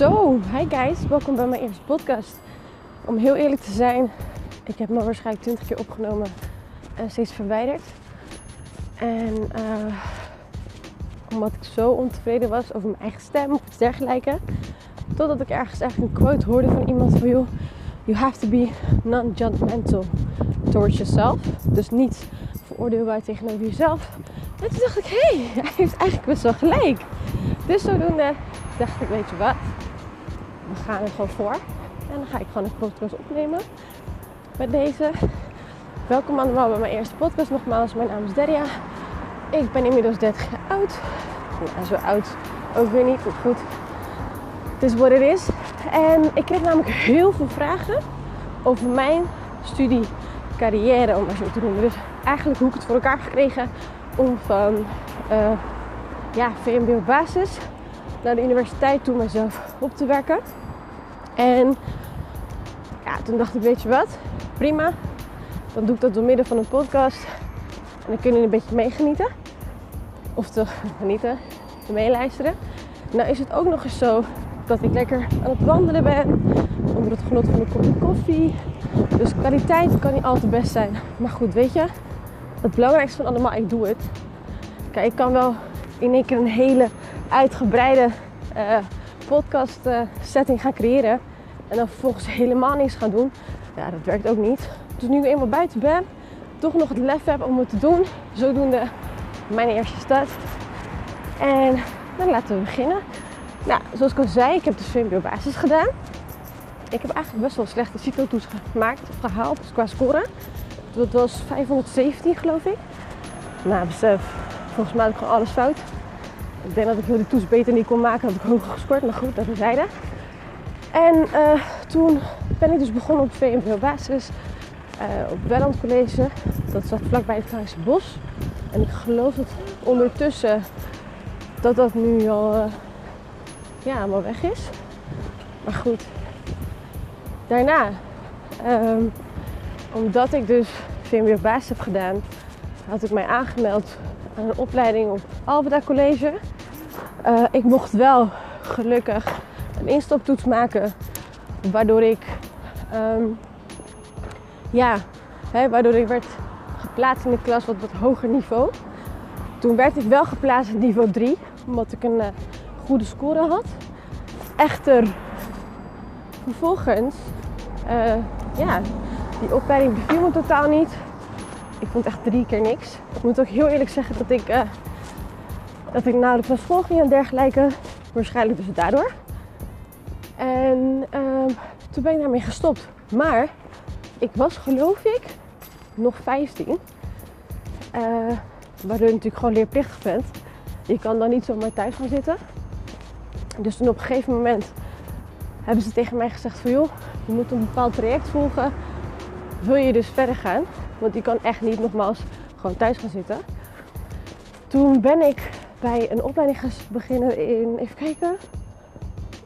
Zo, hi guys, welkom bij mijn eerste podcast. Om heel eerlijk te zijn, ik heb me waarschijnlijk 20 keer opgenomen en steeds verwijderd. En uh, omdat ik zo ontevreden was over mijn eigen stem of iets dergelijks. Totdat ik ergens echt een quote hoorde van iemand van joh, you have to be non-judgmental towards yourself. Dus niet veroordeelbaar tegenover jezelf. En toen dacht ik, hé, hey, hij heeft eigenlijk best wel gelijk. Dus zodoende dacht ik, weet je wat, we gaan er gewoon voor. En dan ga ik gewoon een podcast opnemen met deze. Welkom allemaal bij mijn eerste podcast. Nogmaals, mijn naam is Deria. Ik ben inmiddels 30 jaar oud. Ja, zo oud ook weer niet, goed. Het is wat het is. En ik kreeg namelijk heel veel vragen over mijn studie, carrière, om maar zo te noemen. Dus eigenlijk hoe ik het voor elkaar gekregen om van uh, ja, VMBO basis naar de universiteit toe mezelf op te werken. En ja, toen dacht ik, weet je wat, prima. Dan doe ik dat door middel van een podcast. En dan kunnen jullie een beetje meegenieten. Of te genieten, te meeluisteren. Nou is het ook nog eens zo dat ik lekker aan het wandelen ben. Onder het genot van een kopje koffie. Dus kwaliteit kan niet altijd best zijn. Maar goed, weet je, het belangrijkste van allemaal, ik doe het. Kijk, ik kan wel in één keer een hele uitgebreide uh, podcast uh, setting gaan creëren. En dan vervolgens helemaal niks gaan doen. Ja, dat werkt ook niet. Dus nu ik eenmaal buiten ben, toch nog het lef heb om het te doen. Zodoende mijn eerste start. En dan laten we beginnen. Nou, zoals ik al zei, ik heb de VMBO basis gedaan. Ik heb eigenlijk best wel een slechte CITO-toets gemaakt, gehaald qua score. Dat was 517 geloof ik. Nou, besef, volgens mij had ik gewoon alles fout. Ik denk dat ik die toets beter niet kon maken, had ik hoger gescoord. Maar goed, dat is zijde. En uh, toen ben ik dus begonnen op VMBO basis. Uh, op Welland College. Dat zat vlakbij het Frankse Bos. En ik geloof dat ondertussen dat dat nu al uh, ja, allemaal weg is. Maar goed. Daarna, um, omdat ik dus VMBO basis heb gedaan, had ik mij aangemeld aan een opleiding op Albeda College. Uh, ik mocht wel gelukkig een instaptoets maken, waardoor ik, um, ja, hè, waardoor ik werd geplaatst in de klas wat wat hoger niveau. Toen werd ik wel geplaatst in niveau 3, omdat ik een uh, goede score had. Echter, vervolgens, ja, die opleiding beviel me totaal niet. Ik vond echt drie keer niks. Ik moet ook heel eerlijk zeggen dat ik, uh, dat ik nauwelijks naar school en dergelijke. Waarschijnlijk dus daardoor. En uh, toen ben ik daarmee gestopt. Maar ik was geloof ik nog 15. Uh, waardoor je natuurlijk gewoon leerplichtig bent. Je kan dan niet zomaar thuis gaan zitten. Dus toen op een gegeven moment hebben ze tegen mij gezegd van joh, je moet een bepaald traject volgen. Wil je dus verder gaan? Want je kan echt niet nogmaals gewoon thuis gaan zitten. Toen ben ik bij een opleiding gaan beginnen in, even kijken,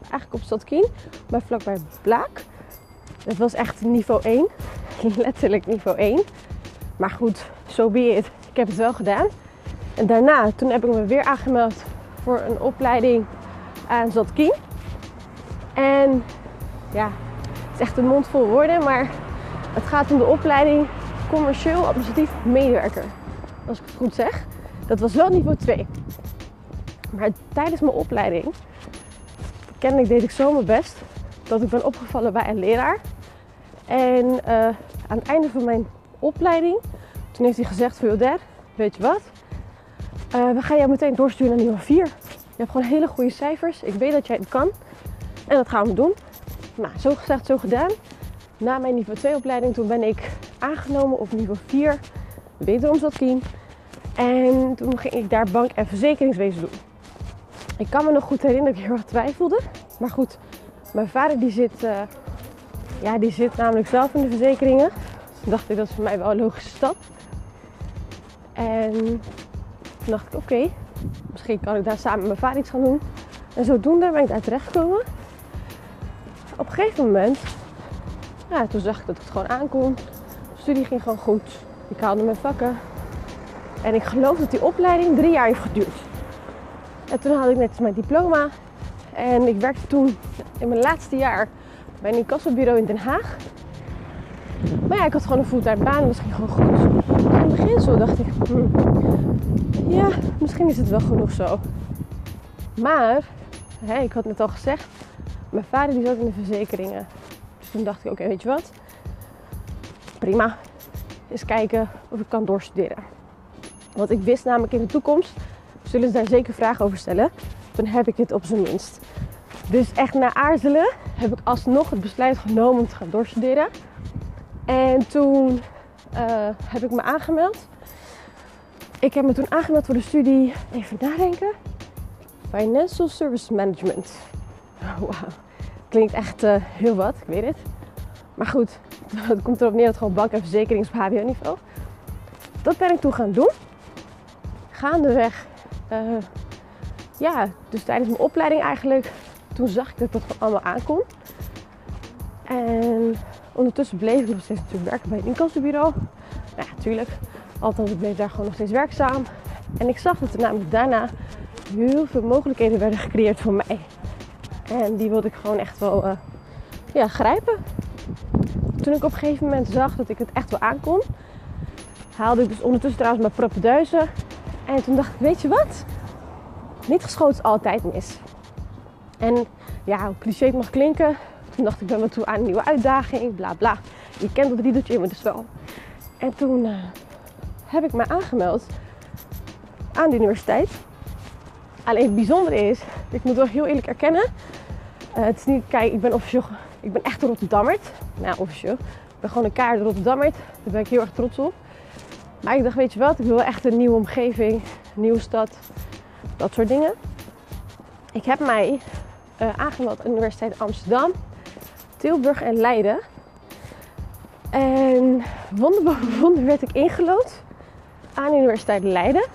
eigenlijk op Stad Kien, maar vlakbij Blaak. Dat was echt niveau 1, letterlijk niveau 1. Maar goed, zo so be it. Ik heb het wel gedaan. En daarna, toen heb ik me weer aangemeld voor een opleiding aan Stad Kien. En ja, het is echt een mond vol woorden, maar het gaat om de opleiding commercieel administratief medewerker. Als ik het goed zeg. Dat was wel niveau 2. Maar tijdens mijn opleiding, kennelijk deed ik zo mijn best, dat ik ben opgevallen bij een leraar. En uh, aan het einde van mijn opleiding, toen heeft hij gezegd van, joh weet je wat? Uh, we gaan jou meteen doorsturen naar niveau 4. Je hebt gewoon hele goede cijfers. Ik weet dat jij het kan. En dat gaan we doen. Nou, zo gezegd, zo gedaan. Na mijn niveau 2 opleiding, toen ben ik aangenomen op niveau 4, wederom zat team. En toen ging ik daar bank- en verzekeringswezen doen. Ik kan me nog goed herinneren dat ik heel erg twijfelde. Maar goed, mijn vader die zit, uh, ja, die zit namelijk zelf in de verzekeringen. Dus dacht ik dat is voor mij wel een logische stap. En toen dacht ik, oké, misschien kan ik daar samen met mijn vader iets gaan doen. En zodoende ben ik daar terechtgekomen. Op een gegeven moment, ja, toen zag ik dat het gewoon aankomt studie ging gewoon goed. Ik haalde mijn vakken. En ik geloof dat die opleiding drie jaar heeft geduurd. En toen had ik net mijn diploma. En ik werkte toen in mijn laatste jaar bij een incassobureau in Den Haag. Maar ja, ik had gewoon een fulltime baan, ging gewoon goed. in het begin zo dacht ik, hm, ja, misschien is het wel genoeg zo. Maar, hè, ik had net al gezegd, mijn vader die zat in de verzekeringen. Dus toen dacht ik, oké, weet je wat? Prima, eens kijken of ik kan doorstuderen. Want ik wist namelijk in de toekomst zullen ze daar zeker vragen over stellen. Dan heb ik het op zijn minst. Dus echt na aarzelen heb ik alsnog het besluit genomen om te gaan doorstuderen. En toen uh, heb ik me aangemeld. Ik heb me toen aangemeld voor de studie, even nadenken, Financial Service Management. Wauw, klinkt echt uh, heel wat, ik weet het. Maar goed, het komt erop neer dat gewoon bank en verzekerings op HBO-niveau. Dat ben ik toen gaan doen. Gaandeweg, uh, ja, dus tijdens mijn opleiding eigenlijk, toen zag ik dat dat allemaal aankon. En ondertussen bleef ik nog steeds natuurlijk werken bij een incassobureau. Nou ja, natuurlijk. Althans, ik bleef daar gewoon nog steeds werkzaam. En ik zag dat er namelijk daarna heel veel mogelijkheden werden gecreëerd voor mij. En die wilde ik gewoon echt wel uh, ja, grijpen. Toen ik op een gegeven moment zag dat ik het echt wel aankon, haalde ik dus ondertussen trouwens mijn propeduizen. En toen dacht ik, weet je wat? Niet geschoten is altijd mis. En ja, hoe cliché het mag klinken, toen dacht ik, ben wel toe aan een nieuwe uitdaging, bla bla. Je kent dat riedeltje dus wel. En toen uh, heb ik me aangemeld aan de universiteit. Alleen het bijzondere is, ik moet wel heel eerlijk erkennen. Uh, het is niet, kijk, ik ben officieel, ik ben echt een Rotterdammert. Nou, officieel. Ik ben gewoon een kaart Rotterdammert. Daar ben ik heel erg trots op. Maar ik dacht, weet je wat, ik wil echt een nieuwe omgeving, nieuwe stad, dat soort dingen. Ik heb mij uh, aangemeld aan de Universiteit Amsterdam, Tilburg en Leiden. En wonder boven werd ik ingelood aan de Universiteit Leiden.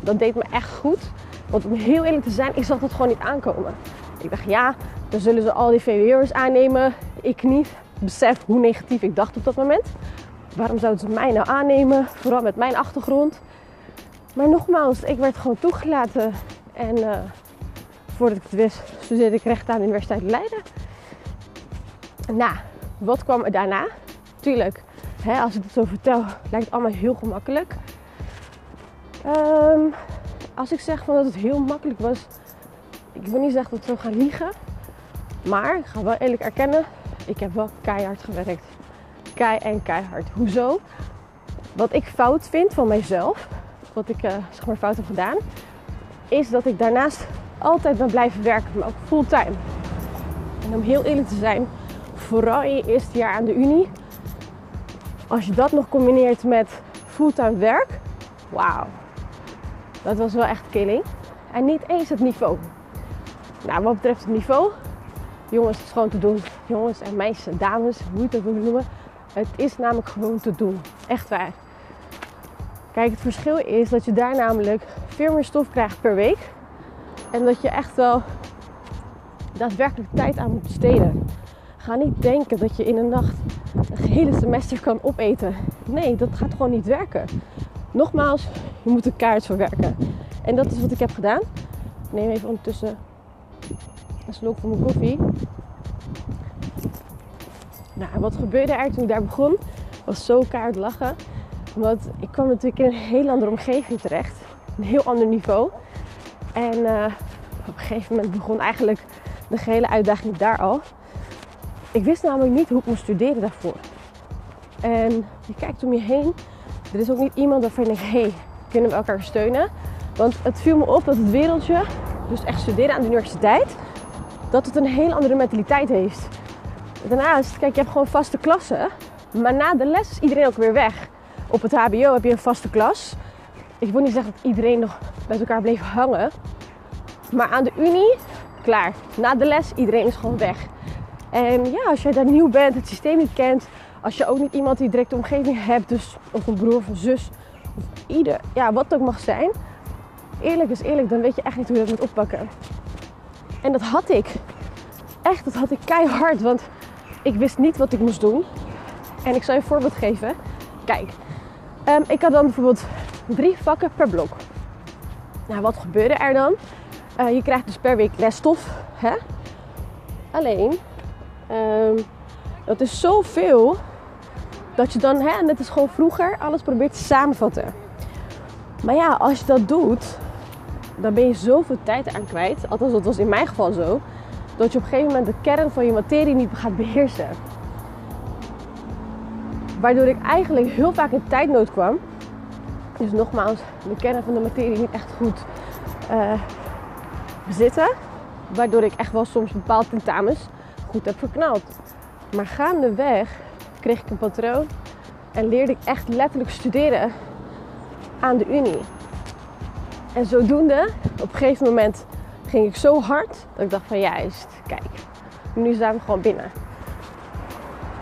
Dat deed me echt goed. Want om heel eerlijk te zijn, ik zag dat gewoon niet aankomen. Ik dacht, ja, dan zullen ze al die VWO'ers aannemen. Ik niet. Besef hoe negatief ik dacht op dat moment. Waarom zouden ze mij nou aannemen? Vooral met mijn achtergrond. Maar nogmaals, ik werd gewoon toegelaten. En uh, voordat ik het wist, studeerde ik recht aan de Universiteit Leiden. Nou, wat kwam er daarna? Tuurlijk, hè, als ik het zo vertel, lijkt het allemaal heel gemakkelijk. Um, als ik zeg van dat het heel makkelijk was, ik wil niet zeggen dat we gaan liegen. Maar ik ga wel eerlijk erkennen, ik heb wel keihard gewerkt. Kei en keihard. Hoezo? Wat ik fout vind van mijzelf, wat ik uh, zeg maar fout heb gedaan, is dat ik daarnaast altijd ben blijven werken, maar ook fulltime. En om heel eerlijk te zijn, vooral in je eerste jaar aan de Unie, als je dat nog combineert met fulltime werk, wauw. Dat was wel echt killing. En niet eens het niveau. Nou, wat betreft het niveau, jongens, het is gewoon te doen. Jongens en meisjes dames, hoe je het ook noemen. Het is namelijk gewoon te doen. Echt waar. Kijk, het verschil is dat je daar namelijk veel meer stof krijgt per week. En dat je echt wel daadwerkelijk tijd aan moet besteden. Ga niet denken dat je in een nacht een hele semester kan opeten. Nee, dat gaat gewoon niet werken. Nogmaals, je moet er kaart voor werken. En dat is wat ik heb gedaan. Neem even ondertussen een slok van mijn koffie. Nou, wat gebeurde er toen ik daar begon? Was zo kaart lachen. Want ik kwam natuurlijk in een heel andere omgeving terecht. Een heel ander niveau. En uh, op een gegeven moment begon eigenlijk de gehele uitdaging daar al. Ik wist namelijk niet hoe ik moest studeren daarvoor. En je kijkt om je heen. Er is ook niet iemand waarvan je denkt, hé, kunnen we elkaar steunen? Want het viel me op dat het wereldje, dus echt studeren aan de universiteit, dat het een heel andere mentaliteit heeft. Daarnaast, kijk, je hebt gewoon vaste klassen. Maar na de les is iedereen ook weer weg. Op het HBO heb je een vaste klas. Ik wil niet zeggen dat iedereen nog met elkaar bleef hangen. Maar aan de unie, klaar. Na de les, iedereen is gewoon weg. En ja, als jij daar nieuw bent, het systeem niet kent, als je ook niet iemand die directe omgeving hebt, dus of een broer of een zus, of ieder, ja, wat het ook mag zijn. Eerlijk is eerlijk, dan weet je echt niet hoe je dat moet oppakken. En dat had ik. Echt, dat had ik keihard, want ik wist niet wat ik moest doen. En ik zal je een voorbeeld geven. Kijk, um, ik had dan bijvoorbeeld drie vakken per blok. Nou, wat gebeurde er dan? Eh, je krijgt dus per week lesstof. Hè? Alleen, ehm, dat is zoveel dat je dan, hè, net als gewoon vroeger, alles probeert te samenvatten. Maar ja, als je dat doet, dan ben je zoveel tijd aan kwijt. Althans, dat was in mijn geval zo. Dat je op een gegeven moment de kern van je materie niet gaat beheersen. Waardoor ik eigenlijk heel vaak in tijdnood kwam. Dus nogmaals, de kern van de materie niet echt goed uh, bezitten. Waardoor ik echt wel soms bepaalde tentamens goed heb verknald. Maar gaandeweg kreeg ik een patroon en leerde ik echt letterlijk studeren aan de Unie. En zodoende, op een gegeven moment ging ik zo hard dat ik dacht van juist, kijk, nu zijn we gewoon binnen.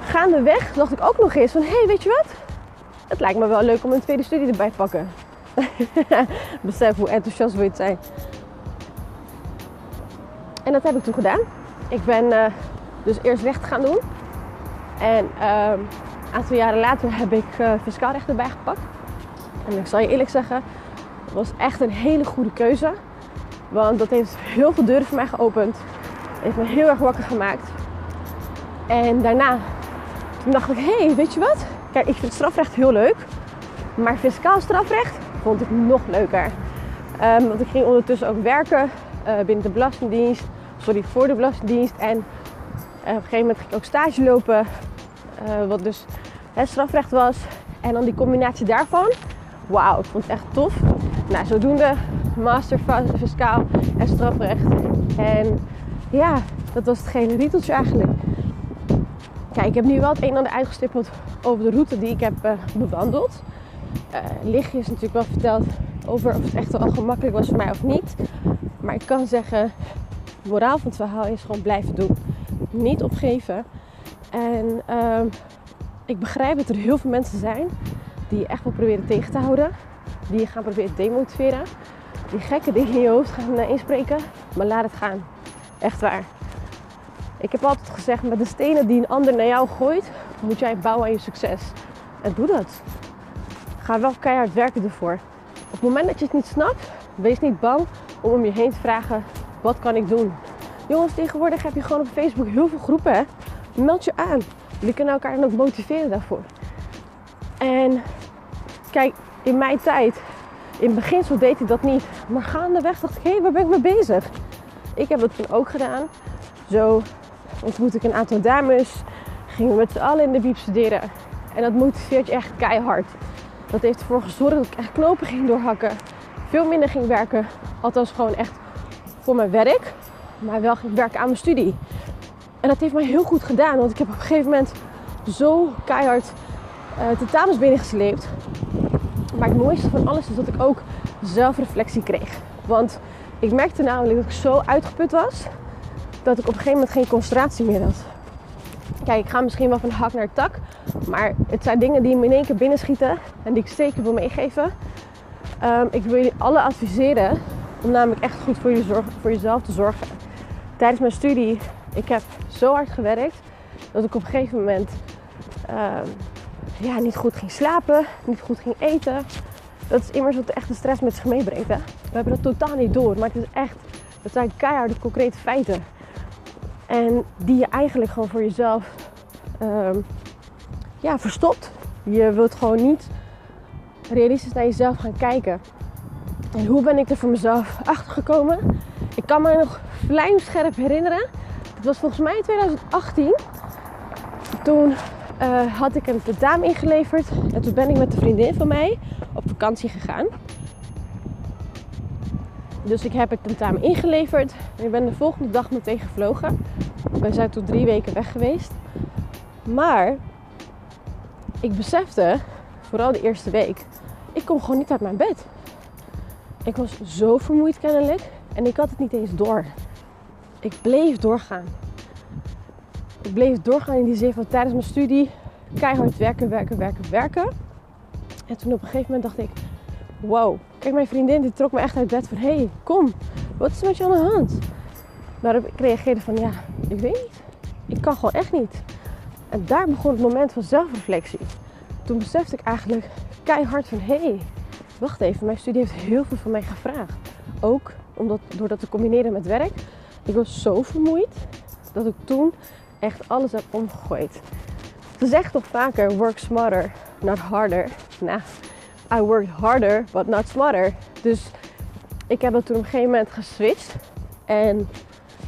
Gaandeweg dacht ik ook nog eens van, hé, hey, weet je wat? Het lijkt me wel leuk om een tweede studie erbij te pakken. Besef hoe enthousiast je het zijn. En dat heb ik toen gedaan. Ik ben uh, dus eerst recht gaan doen. En een aantal jaren later heb ik uh, fiscaal recht erbij gepakt. En ik zal je eerlijk zeggen, was echt een hele goede keuze. Want dat heeft heel veel deuren voor mij geopend. Heeft me heel erg wakker gemaakt. En daarna, toen dacht ik, hé, hey, weet je wat? Kijk, ik vind strafrecht heel leuk. Maar fiscaal strafrecht vond ik nog leuker. Um, want ik ging ondertussen ook werken uh, binnen de Belastingdienst. Sorry, voor de Belastingdienst. En uh, op een gegeven moment ging ik ook stage lopen. Uh, wat dus strafrecht was. En dan die combinatie daarvan. Wauw, ik vond het echt tof. Nou, zodoende master fiscaal en strafrecht. En ja, dat was het gele rieteltje eigenlijk. Kijk, ik heb nu wel het een en ander uitgestippeld over de route die ik heb uh, bewandeld. Uh, lichtjes natuurlijk wel verteld over of het echt wel gemakkelijk was voor mij of niet. Maar ik kan zeggen, de moraal van het verhaal is gewoon blijven doen. Niet opgeven. En uh, ik begrijp dat er heel veel mensen zijn die echt wel proberen tegen te houden. Die je gaan proberen demotiveren. Die gekke dingen in je hoofd gaan inspreken. Maar laat het gaan. Echt waar. Ik heb altijd gezegd, met de stenen die een ander naar jou gooit, moet jij bouwen aan je succes. En doe dat. Ga wel keihard werken ervoor. Op het moment dat je het niet snapt, wees niet bang om om je heen te vragen, wat kan ik doen? Jongens, tegenwoordig heb je gewoon op Facebook heel veel groepen. Hè? Meld je aan. Jullie kunnen elkaar dan ook motiveren daarvoor. En kijk, in mijn tijd, in het beginsel deed ik dat niet. Maar gaandeweg dacht ik, hé, hey, waar ben ik mee bezig? Ik heb het toen ook gedaan. Zo ontmoette ik een aantal dames. Gingen we met z'n allen in de biep studeren. En dat motiveert je echt keihard. Dat heeft ervoor gezorgd dat ik echt knopen ging doorhakken. Veel minder ging werken. Althans gewoon echt voor mijn werk. Maar wel ging werken aan mijn studie. En dat heeft mij heel goed gedaan. Want ik heb op een gegeven moment zo keihard uh, tentamens binnengesleept. Maar het mooiste van alles is dat ik ook zelfreflectie kreeg. Want ik merkte namelijk dat ik zo uitgeput was dat ik op een gegeven moment geen concentratie meer had. Kijk, ik ga misschien wel van hak naar tak. Maar het zijn dingen die me in één keer binnenschieten. En die ik zeker wil meegeven. Um, ik wil jullie alle adviseren om namelijk echt goed voor, je zorg, voor jezelf te zorgen. Tijdens mijn studie, ik heb zo hard gewerkt dat ik op een gegeven moment um, ja, niet goed ging slapen, niet goed ging eten. Dat is immers wat de stress met zich meebrengt. Hè? We hebben dat totaal niet door, maar het is echt, het zijn keiharde concrete feiten. En die je eigenlijk gewoon voor jezelf um, ja, verstopt. Je wilt gewoon niet realistisch naar jezelf gaan kijken. En hoe ben ik er voor mezelf achter gekomen? Ik kan me nog vlijmscherp herinneren. Het was volgens mij in 2018. Toen uh, had ik een tentamen ingeleverd. En toen ben ik met een vriendin van mij op vakantie gegaan. Dus ik heb het tentamen ingeleverd. En ik ben de volgende dag meteen gevlogen. We zijn toen drie weken weg geweest. Maar ik besefte, vooral de eerste week, ik kom gewoon niet uit mijn bed. Ik was zo vermoeid kennelijk en ik had het niet eens door. Ik bleef doorgaan. Ik bleef doorgaan in die zin van tijdens mijn studie keihard werken, werken, werken, werken. En toen op een gegeven moment dacht ik, wow. Kijk, mijn vriendin die trok me echt uit bed van, hé, hey, kom, wat is er met je aan de hand? Waarop ik reageerde van, ja, ik weet niet. Ik kan gewoon echt niet. En daar begon het moment van zelfreflectie. Toen besefte ik eigenlijk keihard van, hé, hey, wacht even, mijn studie heeft heel veel van mij gevraagd. ook omdat, door dat te combineren met werk. Ik was zo vermoeid dat ik toen echt alles heb omgegooid. Ze zegt toch vaker work smarter, not harder. Nou, I worked harder, but not smarter. Dus ik heb dat toen op een gegeven moment geswitcht. En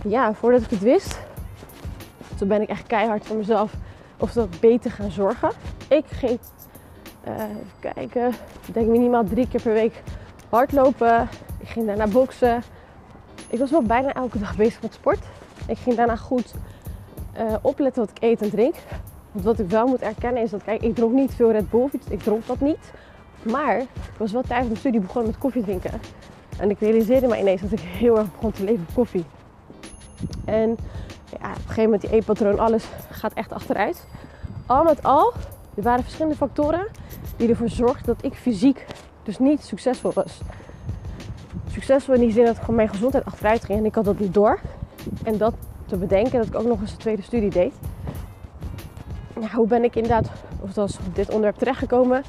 ja, voordat ik het wist, toen ben ik echt keihard voor mezelf of dat beter gaan zorgen. Ik ging, uh, even kijken, ik denk minimaal drie keer per week hardlopen. Ik ging daarna boksen. Ik was wel bijna elke dag bezig met sport. Ik ging daarna goed uh, opletten wat ik eet en drink. Want wat ik wel moet erkennen is dat, kijk, ik dronk niet veel Red Bull. Ik dronk dat niet. Maar ik was wel tijdens mijn studie begonnen met koffie drinken. En ik realiseerde me ineens dat ik heel erg begon te leven op koffie. En ja, op een gegeven moment die eetpatroon, alles gaat echt achteruit. Al met al, er waren verschillende factoren die ervoor zorgden dat ik fysiek dus niet succesvol was. Succesvol in die zin dat gewoon mijn gezondheid achteruit ging en ik had dat niet door. En dat te bedenken dat ik ook nog eens een tweede studie deed. Hoe ben ik inderdaad, of dat op dit onderwerp terechtgekomen,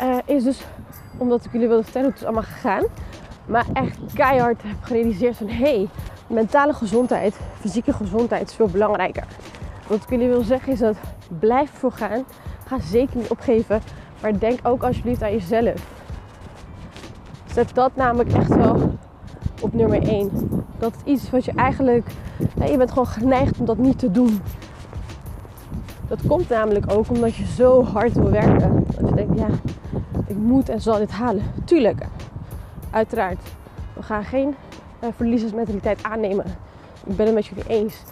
uh, is dus omdat ik jullie wilde vertellen hoe het is allemaal gegaan. Maar echt keihard heb gerealiseerd van hé, hey, mentale gezondheid, fysieke gezondheid is veel belangrijker. Wat ik jullie wil zeggen is dat blijf voor gaan. Ga zeker niet opgeven. Maar denk ook alsjeblieft aan jezelf. Zet dat namelijk echt wel op nummer 1. Dat is iets wat je eigenlijk. je bent gewoon geneigd om dat niet te doen. Dat komt namelijk ook omdat je zo hard wil werken. Dat je denkt, ja, ik moet en zal dit halen. Tuurlijk, uiteraard. We gaan geen uh, verliezersmentaliteit aannemen. Ik ben het met jullie eens.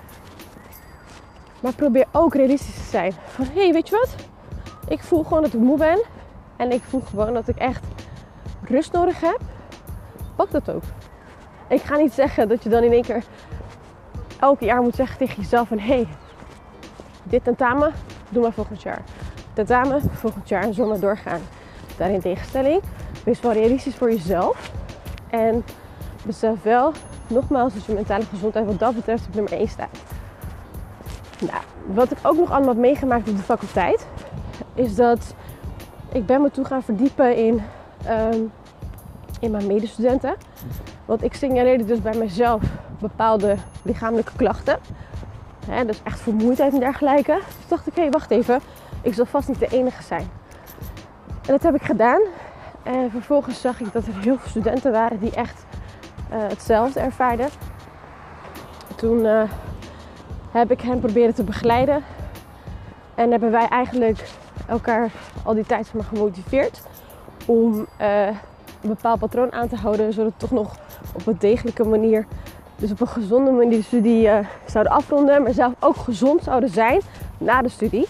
Maar probeer ook realistisch te zijn. Van hé, hey, weet je wat? Ik voel gewoon dat ik moe ben. En ik voel gewoon dat ik echt rust nodig heb. Pak dat ook. Ik ga niet zeggen dat je dan in één keer elke jaar moet zeggen tegen jezelf van hé, hey, dit tentamen, doe maar volgend jaar. Tentamen, volgend jaar en zo maar doorgaan. Daarin tegenstelling, wees wel realistisch voor jezelf. En besef wel, nogmaals, dat je mentale gezondheid wat dat betreft op nummer 1 staat. Nou, wat ik ook nog allemaal heb meegemaakt op de faculteit, is dat ik ben me toe gaan verdiepen in, um, in mijn medestudenten. Want ik signaleerde dus bij mezelf bepaalde lichamelijke klachten. Dus echt vermoeidheid en dergelijke. Dus dacht ik, hé, wacht even. Ik zal vast niet de enige zijn. En dat heb ik gedaan. En vervolgens zag ik dat er heel veel studenten waren die echt uh, hetzelfde ervaarden. Toen uh, heb ik hen proberen te begeleiden. En hebben wij eigenlijk elkaar al die tijd gemotiveerd om uh, een bepaald patroon aan te houden, zodat het toch nog op een degelijke manier, dus op een gezonde manier de studie zouden afronden, maar zelf ook gezond zouden zijn na de studie.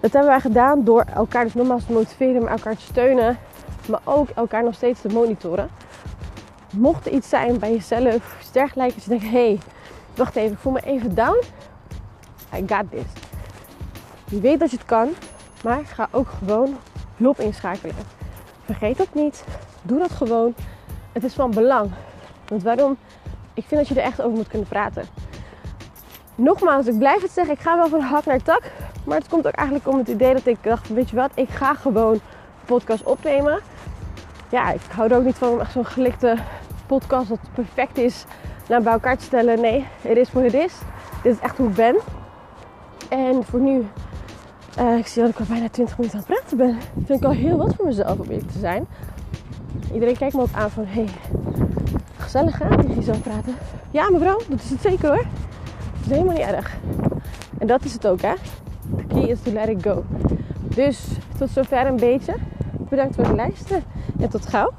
Dat hebben wij gedaan door elkaar dus nogmaals te motiveren, elkaar te steunen, maar ook elkaar nog steeds te monitoren. Mocht er iets zijn bij jezelf, iets dergelijks, dat je denkt, hé, hey, wacht even, ik voel me even down. I got this. Je weet dat je het kan, maar ga ook gewoon hulp inschakelen. Vergeet dat niet. Doe dat gewoon. Het is van belang. Want waarom? Ik vind dat je er echt over moet kunnen praten. Nogmaals, ik blijf het zeggen, ik ga wel van hak naar tak. Maar het komt ook eigenlijk om het idee dat ik dacht, weet je wat, ik ga gewoon podcast opnemen. Ja, ik hou er ook niet van om echt zo'n gelikte podcast dat perfect is naar bij elkaar te stellen. Nee, het is voor het is. Dit is echt hoe ik ben. En voor nu, uh, ik zie dat ik al bijna 20 minuten aan het praten ben. Dat vind ik al heel wat voor mezelf om eerlijk te zijn. Iedereen kijkt me ook aan van, hey, gezellig hè, tegen jezelf praten. Ja mevrouw, dat is het zeker hoor. Dat is helemaal niet erg. En dat is het ook hè. The key is to let it go. Dus tot zover een beetje. Bedankt voor het luisteren en tot gauw.